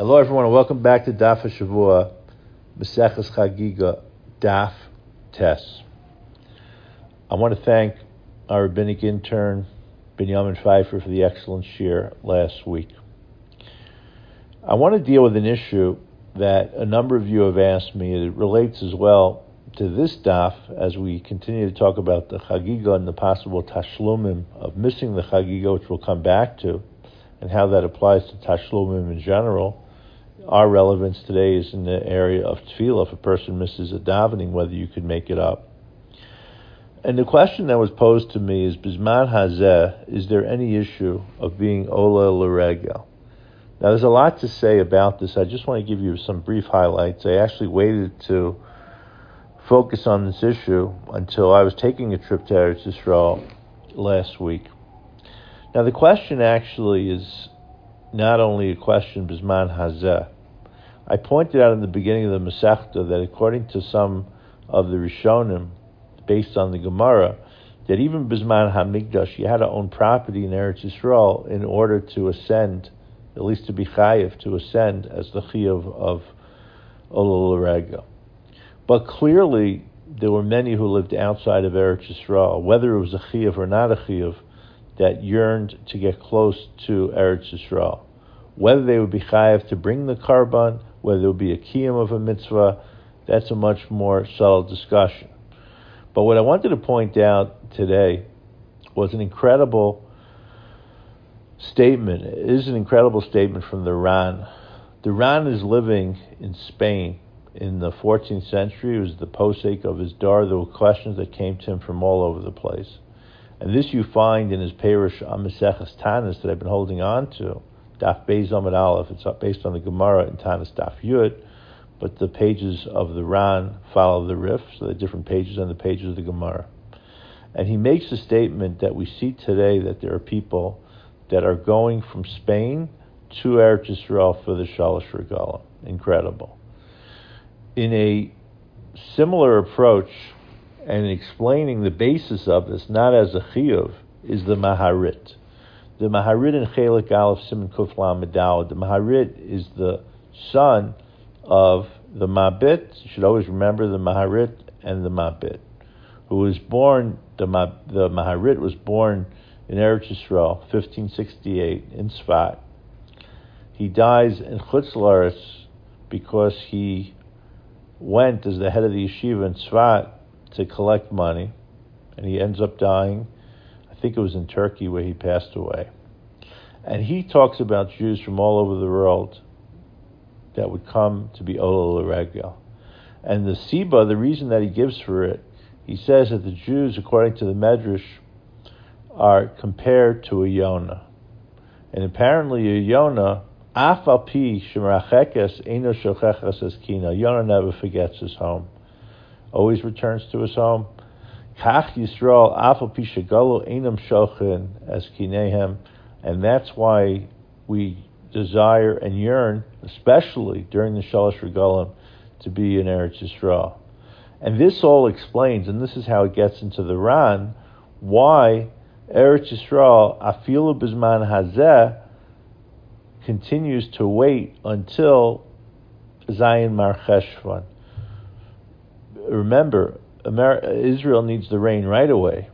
Hello, everyone, welcome back to Daf Shavua, Maseches Chagiga, Daf Tes. I want to thank our rabbinic intern, Benjamin Pfeiffer, for the excellent share last week. I want to deal with an issue that a number of you have asked me. It relates as well to this daf as we continue to talk about the Chagiga and the possible tashlumim of missing the Chagiga, which we'll come back to, and how that applies to tashlumim in general our relevance today is in the area of tefillah. If a person misses a davening, whether you could make it up. And the question that was posed to me is, Bisman Hazeh, is there any issue of being Ola L'Regel? Now, there's a lot to say about this. I just want to give you some brief highlights. I actually waited to focus on this issue until I was taking a trip to Eretz Yisrael last week. Now, the question actually is not only a question Bisman Hazeh. I pointed out in the beginning of the Masechta that according to some of the Rishonim, based on the Gemara, that even Bisman Hamikdash, you had to own property in Eretz Yisrael in order to ascend, at least to be chayiv, to ascend as the chiyav of Olol But clearly, there were many who lived outside of Eretz Yisrael, whether it was a chiyav or not a chiyav, that yearned to get close to Eretz Yisrael. Whether they would be chayiv to bring the korban, whether it would be a kiyum of a mitzvah, that's a much more subtle discussion. But what I wanted to point out today was an incredible statement. It is an incredible statement from the Ran. The Ran is living in Spain in the 14th century. It was the posek of his dar. There were questions that came to him from all over the place. And this you find in his Perish Amaseches Tanis that I've been holding on to. Daf Beis Amid Aleph. It's based on the Gemara in Tanis Daf Yud, but the pages of the Ran follow the Rif, so the different pages on the pages of the Gemara. And he makes a statement that we see today that there are people that are going from Spain to Eretz Yisrael for the Shalosh Regala. Incredible. In a similar approach, and explaining the basis of this, not as a chiyuv, is the Maharit. The Maharit in Chelik Aleph Simon Medawad. The Maharit is the son of the Mabit. You should always remember the Maharit and the Mabit, who was born. The Ma, the Maharit was born in Eretz Yisrael, 1568 in Sfat. He dies in Chutz because he went as the head of the yeshiva in Sfat to collect money, and he ends up dying. I think it was in Turkey where he passed away. And he talks about Jews from all over the world that would come to be Olol Regel. And the Siba, the reason that he gives for it, he says that the Jews, according to the Medrash, are compared to a Yonah. And apparently a Yonah, Afal pi shemrachekes eno shocheches kina. Yonah never forgets his home always returns to his home. Kach Yisrael afal enam shochin as kinehem, and that's why we desire and yearn, especially during the Shalosh Regalim, to be in Eretz Yisrael. And this all explains, and this is how it gets into the Ran, why Eretz Yisrael, afilu bizman hazeh, continues to wait until Zayin Mar Cheshvan remember, Israel needs the rain right away,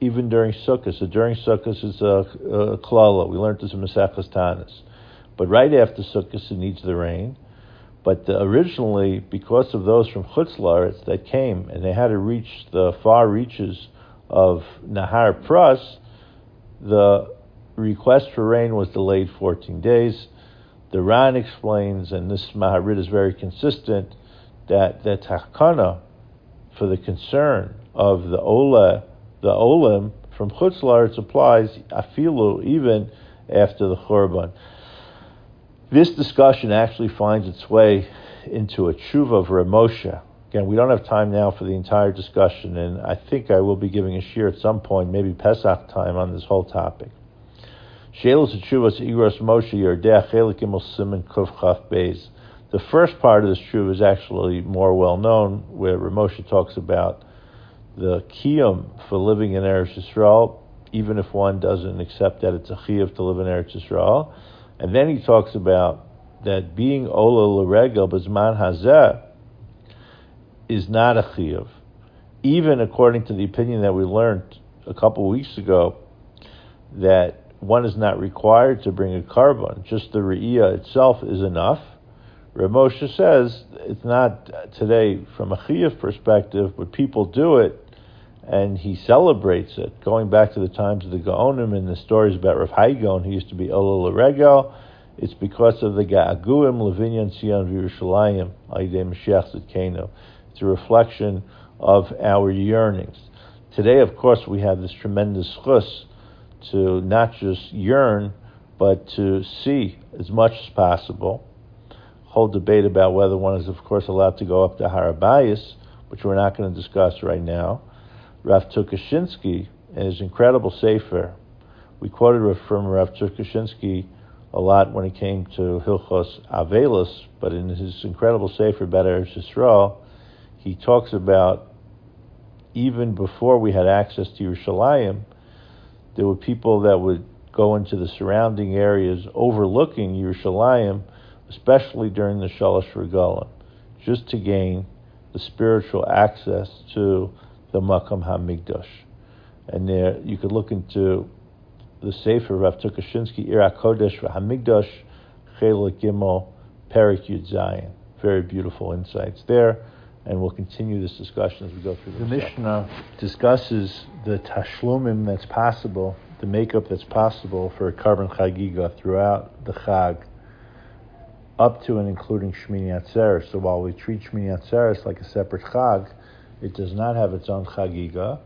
even during Sukkot. So during Sukkot is a, a klala. We learned this in Maseches Tanis. But right after Sukkot, it needs the rain. But the, originally, because of those from Chutz that came, and they had to reach the far reaches of Nahar Pras, the request for rain was delayed 14 days. The Ran explains, and this Maharit is very consistent, that the Takana, for the concern of the Ola, the Olim from Chutz applies afilu even after the Churban. This discussion actually finds its way into a tshuva of Ramosha. Again, we don't have time now for the entire discussion, and I think I will be giving a shir at some point, maybe Pesach time, on this whole topic. Shelos Tshuvas Igros Moshe Yerdeh Chelik Imel Simon Kuf Chaf Beis. The first part of this truth is actually more well known, where Ramosha talks about the kiyum for living in Eretz Yisrael, even if one doesn't accept that it's a chiyuv to live in Eretz Yisrael. And then he talks about that being Ola L'Regel B'Zman Hazeh is not a chiyuv. Even according to the opinion that we learned a couple of weeks ago, that one is not required to bring a korban, just the re'iyah itself is enough. Rav Moshe says it's not today from a chiyuv perspective, but people do it and he celebrates it, going back to the times of the Gaonim and the stories about Rav Hai Gaon, who used to be Ola Regel. It's because of the Ga'aguim, Levinyan, Sion, Yerushalayim, Aidei Mashiach Zitkenu. It's a reflection of our yearnings. Today, of course, we have this tremendous chus to not just yearn, but to see as much as possible. Whole debate about whether one is, of course, allowed to go up to Harabayas, which we're not going to discuss right now. Rav Tukachinsky in his incredible Sefer. We quoted from Rav Tukachinsky a lot when it came to Hilchos Avelis, but in his incredible Sefer about Eretz Yisrael, he talks about even before we had access to Yerushalayim, there were people that would go into the surrounding areas overlooking Yerushalayim, especially during the Shalosh Regalim, just to gain the spiritual access to the Makam HaMikdash. And there you could look into the Sefer Rav Tukachinsky, Ir HaKodesh HaMikdash, Chelik Gimel, Perik Yud Zayin. Very beautiful insights there. And we'll continue this discussion as we go through the, the Mishnah discusses the tashlumim that's possible, the makeup that's possible for a korban chagiga throughout the chag, up to and including Shmini Atzeres. So while we treat Shmini Atzeres like a separate chag, it does not have its own chagiga,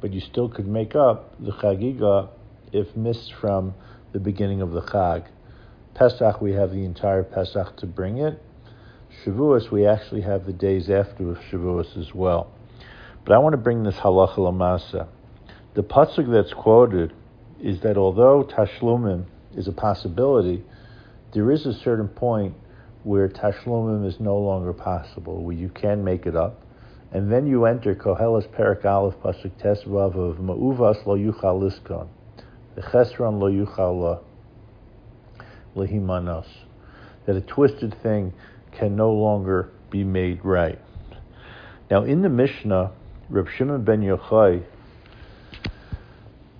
but you still could make up the chagiga if missed from the beginning of the chag. Pesach, we have the entire Pesach to bring it. Shavuos, we actually have the days after of Shavuos as well. But I want to bring this halacha lamasa. The pasuk that's quoted is that although tashlumim is a possibility, there is a certain point where tashlumim is no longer possible, where you can make it up. And then you enter Koheles Perak Aleph Pasuk Tesvav of Ma'uvas Lo Yuchal Liskon. The Chesron Lo Yuchal Lehimanos. That a twisted thing can no longer be made right. Now in the Mishnah, Reb Shimon ben Yochai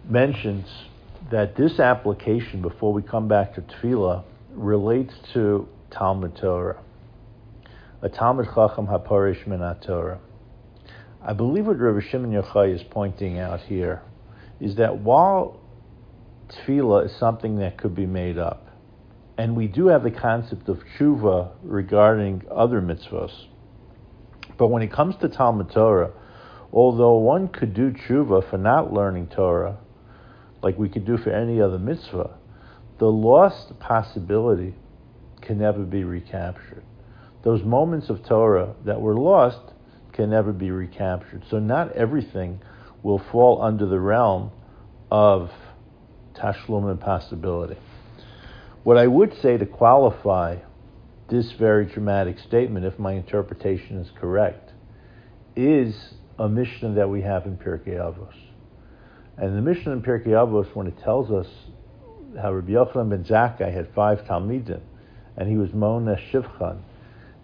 mentions that this application, before we come back to Tefillah, relates to Talmud Torah. A Talmud Chacham HaParish Min Torah. I believe what Rabbi Shimon Yochai is pointing out here is that while tefillah is something that could be made up, and we do have the concept of tshuva regarding other mitzvahs, but when it comes to Talmud Torah, although one could do tshuva for not learning Torah, like we could do for any other mitzvah, the lost possibility can never be recaptured. Those moments of Torah that were lost can never be recaptured. So not everything will fall under the realm of tashlum and possibility. What I would say to qualify this very dramatic statement, if my interpretation is correct, is a Mishnah that we have in Pirkei Avos. And the Mishnah in Pirkei Avos, when it tells us how Rabbi Yochanan ben Zakkai had five Talmidim, and he was Mona Shivchan,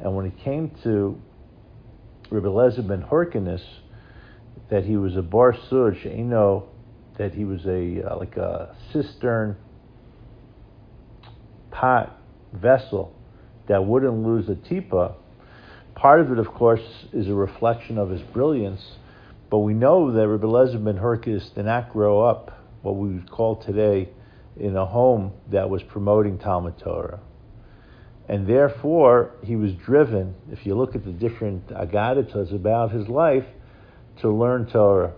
and when it came to Rabbi Lezer ben Horkinus that he was a bar suj, you know, that he was a uh, like a cistern pot vessel that wouldn't lose a tipa. Part of it, of course, is a reflection of his brilliance, but we know that Rabbi Lezer ben Horkinus did not grow up what we would call today in a home that was promoting Talmud Torah. And therefore, he was driven, if you look at the different agaditas about his life, to learn Torah.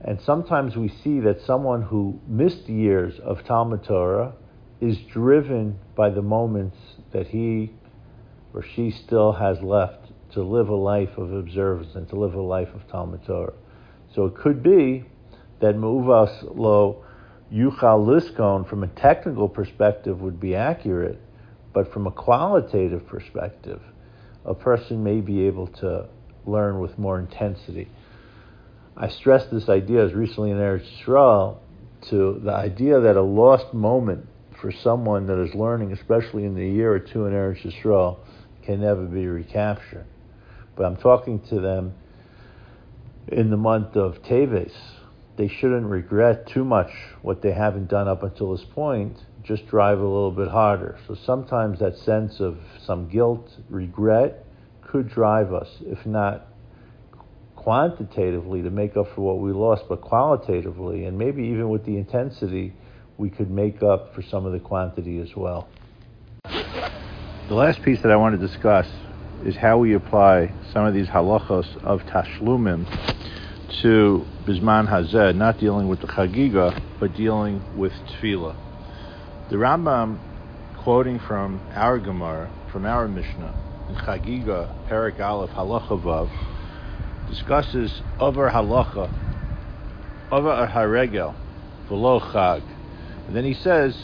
And sometimes we see that someone who missed years of Talmud Torah is driven by the moments that he or she still has left to live a life of observance and to live a life of Talmud Torah. So it could be that Mu'uvas lo yuchal liskon from a technical perspective would be accurate, but from a qualitative perspective, a person may be able to learn with more intensity. I stressed this idea as recently in Eretz Yisrael to the idea that a lost moment for someone that is learning, especially in the year or two in Eretz Yisrael, can never be recaptured. But I'm talking to them in the month of Teves. They shouldn't regret too much what they haven't done up until this point. Just drive a little bit harder. So sometimes that sense of some guilt, regret, could drive us, if not quantitatively to make up for what we lost, but qualitatively, and maybe even with the intensity, we could make up for some of the quantity as well. The last piece that I want to discuss is how we apply some of these halachos of tashlumim to Bisman Hazeh, not dealing with the Chagiga, but dealing with Tefillah. The Rambam, quoting from our Gemara, from our Mishnah, in Chagiga, Perik Aleph, Halacha Vav, discusses over Halacha, over Haregel, V'lo Chag. And then he says,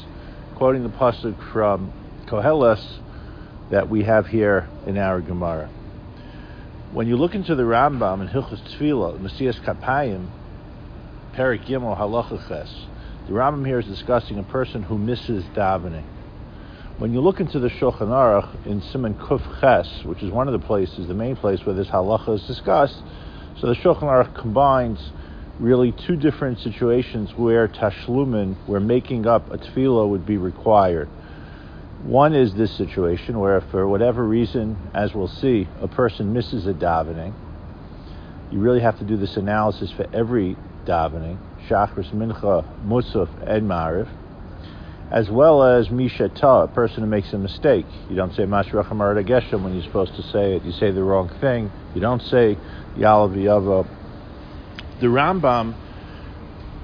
quoting the pasuk from Koheles, that we have here in our Gemara. When you look into the Rambam in Hilchos Tefillah, Nesias Kapayim, Perik Gimel Halacha Ches, the Rambam here is discussing a person who misses davening. When you look into the Shulchan Aruch in Simon Kuf Ches, which is one of the places, the main place where this halacha is discussed, so the Shulchan Aruch combines really two different situations where tashlumin, where making up a tefillah would be required. One is this situation where, for whatever reason, as we'll see, a person misses a davening. You really have to do this analysis for every davening, Shachris, Mincha, Musaf, and Mariv, as well as Mishata, a person who makes a mistake. You don't say Mashracham Geshem when you're supposed to say it. You say the wrong thing. You don't say Yalav The Rambam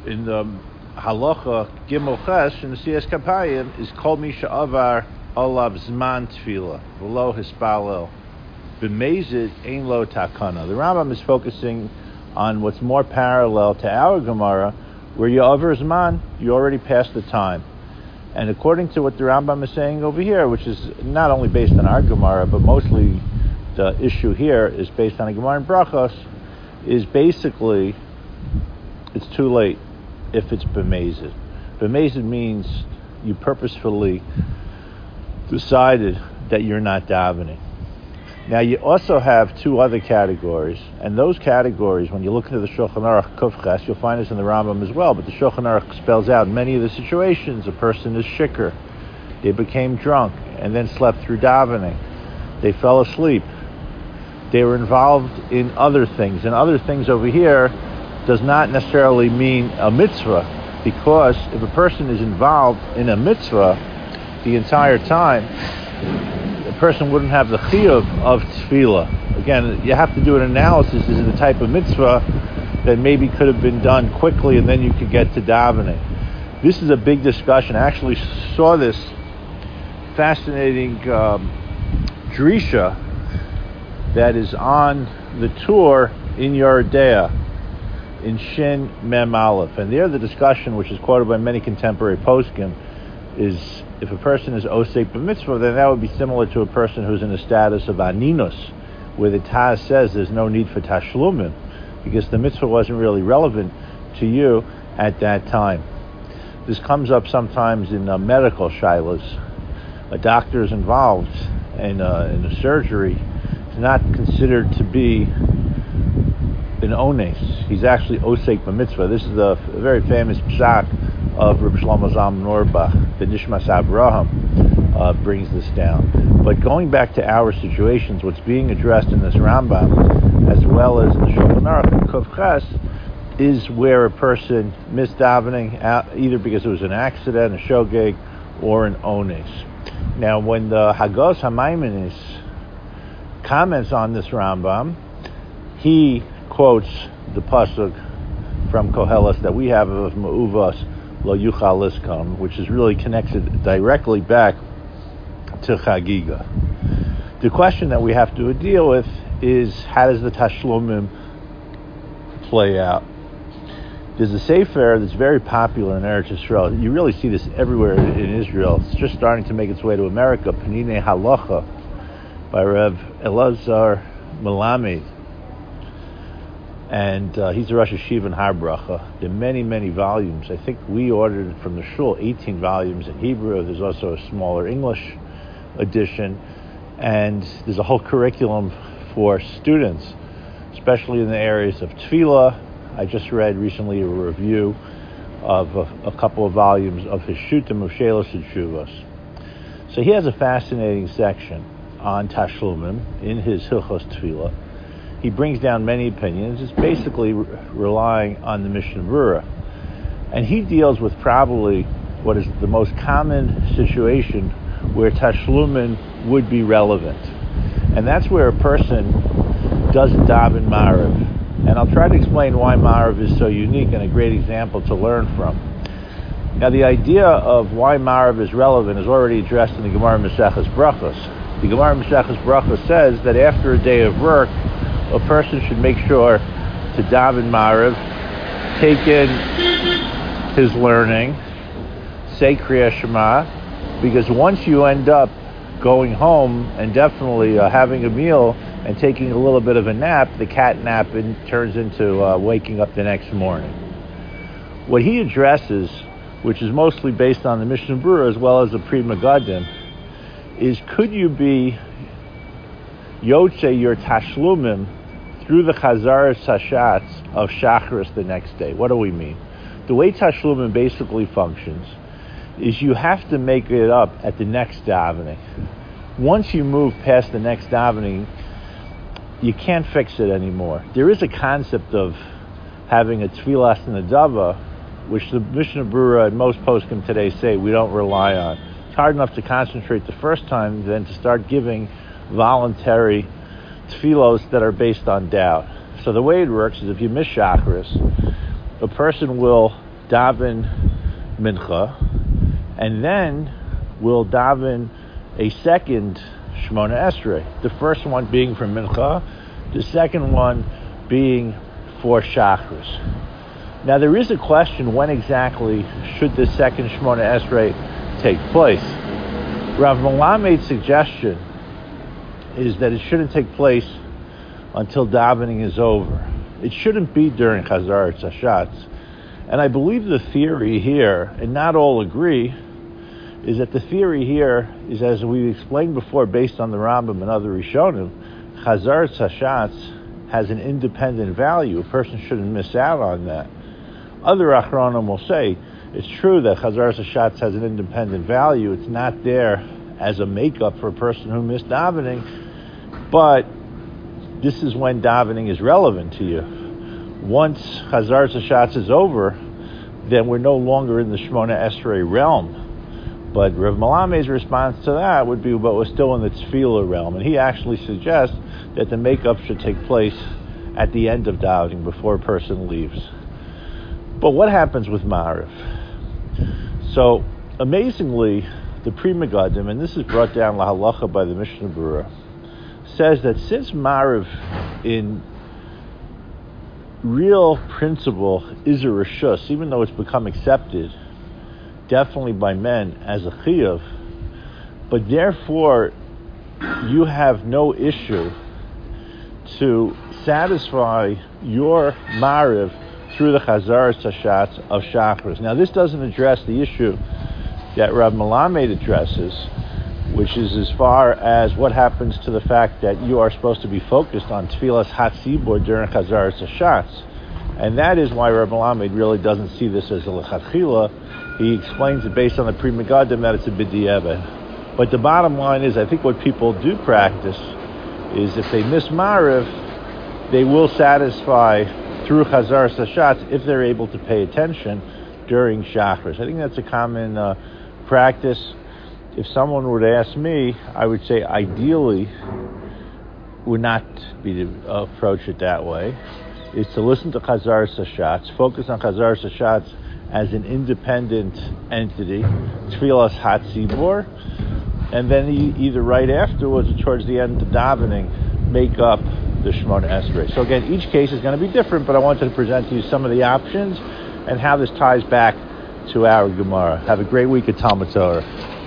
in the halacha gimel ches in the Siyas Kapayim is called Misha Avar Olav Zman Tefillah V'lo Hispalel B'mezid Ein Lo Takana. The Rambam is focusing on what's more parallel to our Gemara, where you over Zman, you already passed the time. And according to what the Rambam is saying over here, which is not only based on our Gemara, but mostly the issue here is based on a Gemara in Brachos, is basically it's too late if it's bemazed. Bemazed means you purposefully decided that you're not davening. Now you also have two other categories, and those categories, when you look into the Shulchan Aruch Kufches, you'll find this in the Rambam as well. But the Shulchan Aruch spells out many of the situations. A person is shikr, they became drunk, and then slept through davening. They fell asleep. They were involved in other things, and other things over here does not necessarily mean a mitzvah, because if a person is involved in a mitzvah the entire time, the person wouldn't have the chiyuv of tefillah. Again, you have to do an analysis. Is it the type of mitzvah that maybe could have been done quickly and then you could get to davening? This is a big discussion. I actually saw this fascinating um, drisha that is on the Tur in Yoreh De'ah in Shin Mem Aleph. And there the discussion, which is quoted by many contemporary poskim, is if a person is osek b'mitzvah, then that would be similar to a person who's in a status of aninus, where the Taz says there's no need for tashlumim, because the mitzvah wasn't really relevant to you at that time. This comes up sometimes in uh, medical shilas. A doctor is involved in, uh, in a surgery. It's not considered to be an ones. He's actually osek b'mitzvah. This is a, very famous psak of Reb Shlomo Zalman Auerbach. The Nishmas Avraham uh, brings this down. But going back to our situations, what's being addressed in this Rambam, as well as in the Shulchan Aruch Kuf Ches, is where a person missed davening either because it was an accident, a shogeg, or an ones. Now, when the Hagos Hamaiminis comments on this Rambam, he quotes the pasuk from Koheles that we have of Ma'uvas Lo Yuchal which is really connected directly back to Chagiga. The question that we have to deal with is how does the Tashlumim play out? There's a Sefer that's very popular in Eretz Israel. You really see this everywhere in Israel. It's just starting to make its way to America. Peninei Halacha by Rev Elazar Melamed and uh, he's a Rosh Hashiva in Har Bracha. There are many, many volumes. I think we ordered from the shul, 18 volumes in Hebrew. There's also a smaller English edition, and there's a whole curriculum for students, especially in the areas of tefillah. I just read recently a review of a, a couple of volumes of his Shutim of Shelos and Shuvos. So he has a fascinating section on Tashlumim in his Hilchos Tefillah he brings down many opinions. It's basically re- relying on the Mishnah Berurah. And he deals with probably what is the most common situation where Tashlumin would be relevant. And that's where a person doesn't daven Marav. And I'll try to explain why Marav is so unique and a great example to learn from. Now, the idea of why Marav is relevant is already addressed in the Gemara Maseches Brachos. The Gemara Maseches Brachos says that after a day of work, a person should make sure to daven Mariv, take in his learning, say Kriya Shema, because once you end up going home and definitely uh, having a meal and taking a little bit of a nap, the cat nap in, turns into uh, waking up the next morning. What he addresses, which is mostly based on the Mishnah Berurah as well as the Pri Megadim, is could you be Yotze your Tashlumim through the Chazar Sashatz of Shachris the next day. What do we mean? The way Tashlumin basically functions is you have to make it up at the next davening. Once you move past the next davening, you can't fix it anymore. There is a concept of having a tefillah and a dava, which the Mishnah Berurah and most poskim today say we don't rely on. It's hard enough to concentrate the first time than to start giving voluntary tefillos that are based on doubt. So the way it works is if you miss Shachris, a person will daven mincha, and then will daven a second Shemona Esrei. The first one being for mincha, the second one being for Shachris. Now there is a question: when exactly should the second Shemona Esrei take place? Rav Malamed's suggestion is that it shouldn't take place until davening is over. It shouldn't be during Chazar Tzashatz. And I believe the theory here, and not all agree, is that the theory here is, as we explained before, based on the Rambam and other Rishonim, Chazar Tzashatz has an independent value. A person shouldn't miss out on that. Other Achronim will say it's true that Chazar Tzashatz has an independent value. It's not there as a makeup for a person who missed davening but this is when davening is relevant to you. Once Chazar Zashatz is over, then we're no longer in the Shemona Esrei realm. But Rav Malame's response to that would be, but we're still in the Tefillah realm. And he actually suggests that the makeup should take place at the end of davening, before a person leaves. But what happens with Ma'ariv? So, amazingly, the Pri Megadim, and this is brought down La Halacha by the Mishnah Berurah, says that since Mariv in real principle is a rishus, even though it's become accepted definitely by men as a chiyuv, but therefore you have no issue to satisfy your mariv through the chazar tashatz of Shachris. Now this doesn't address the issue that Rav Malamed addresses, which is as far as what happens to the fact that you are supposed to be focused on tefillas hatzibur during chazar Hashatz. And that is why Rabbi Lamed really doesn't see this as a lechatchila. He explains it based on the Pri Megadim that it's a bidiyevah. But the bottom line is, I think what people do practice is if they miss Mariv, they will satisfy through Chazar Sashat if they're able to pay attention during Shachris. I think that's a common uh, practice if someone were to ask me, I would say ideally would not be to approach it that way. Is to listen to Chazar Sashatz, focus on Chazar Sashatz as an independent entity, Tfilas Hatzibor, and then either right afterwards or towards the end of davening, make up the Shemona Esrei. So again, each case is going to be different, but I wanted to present to you some of the options and how this ties back to our Gemara. Have a great week at Talmud Torah.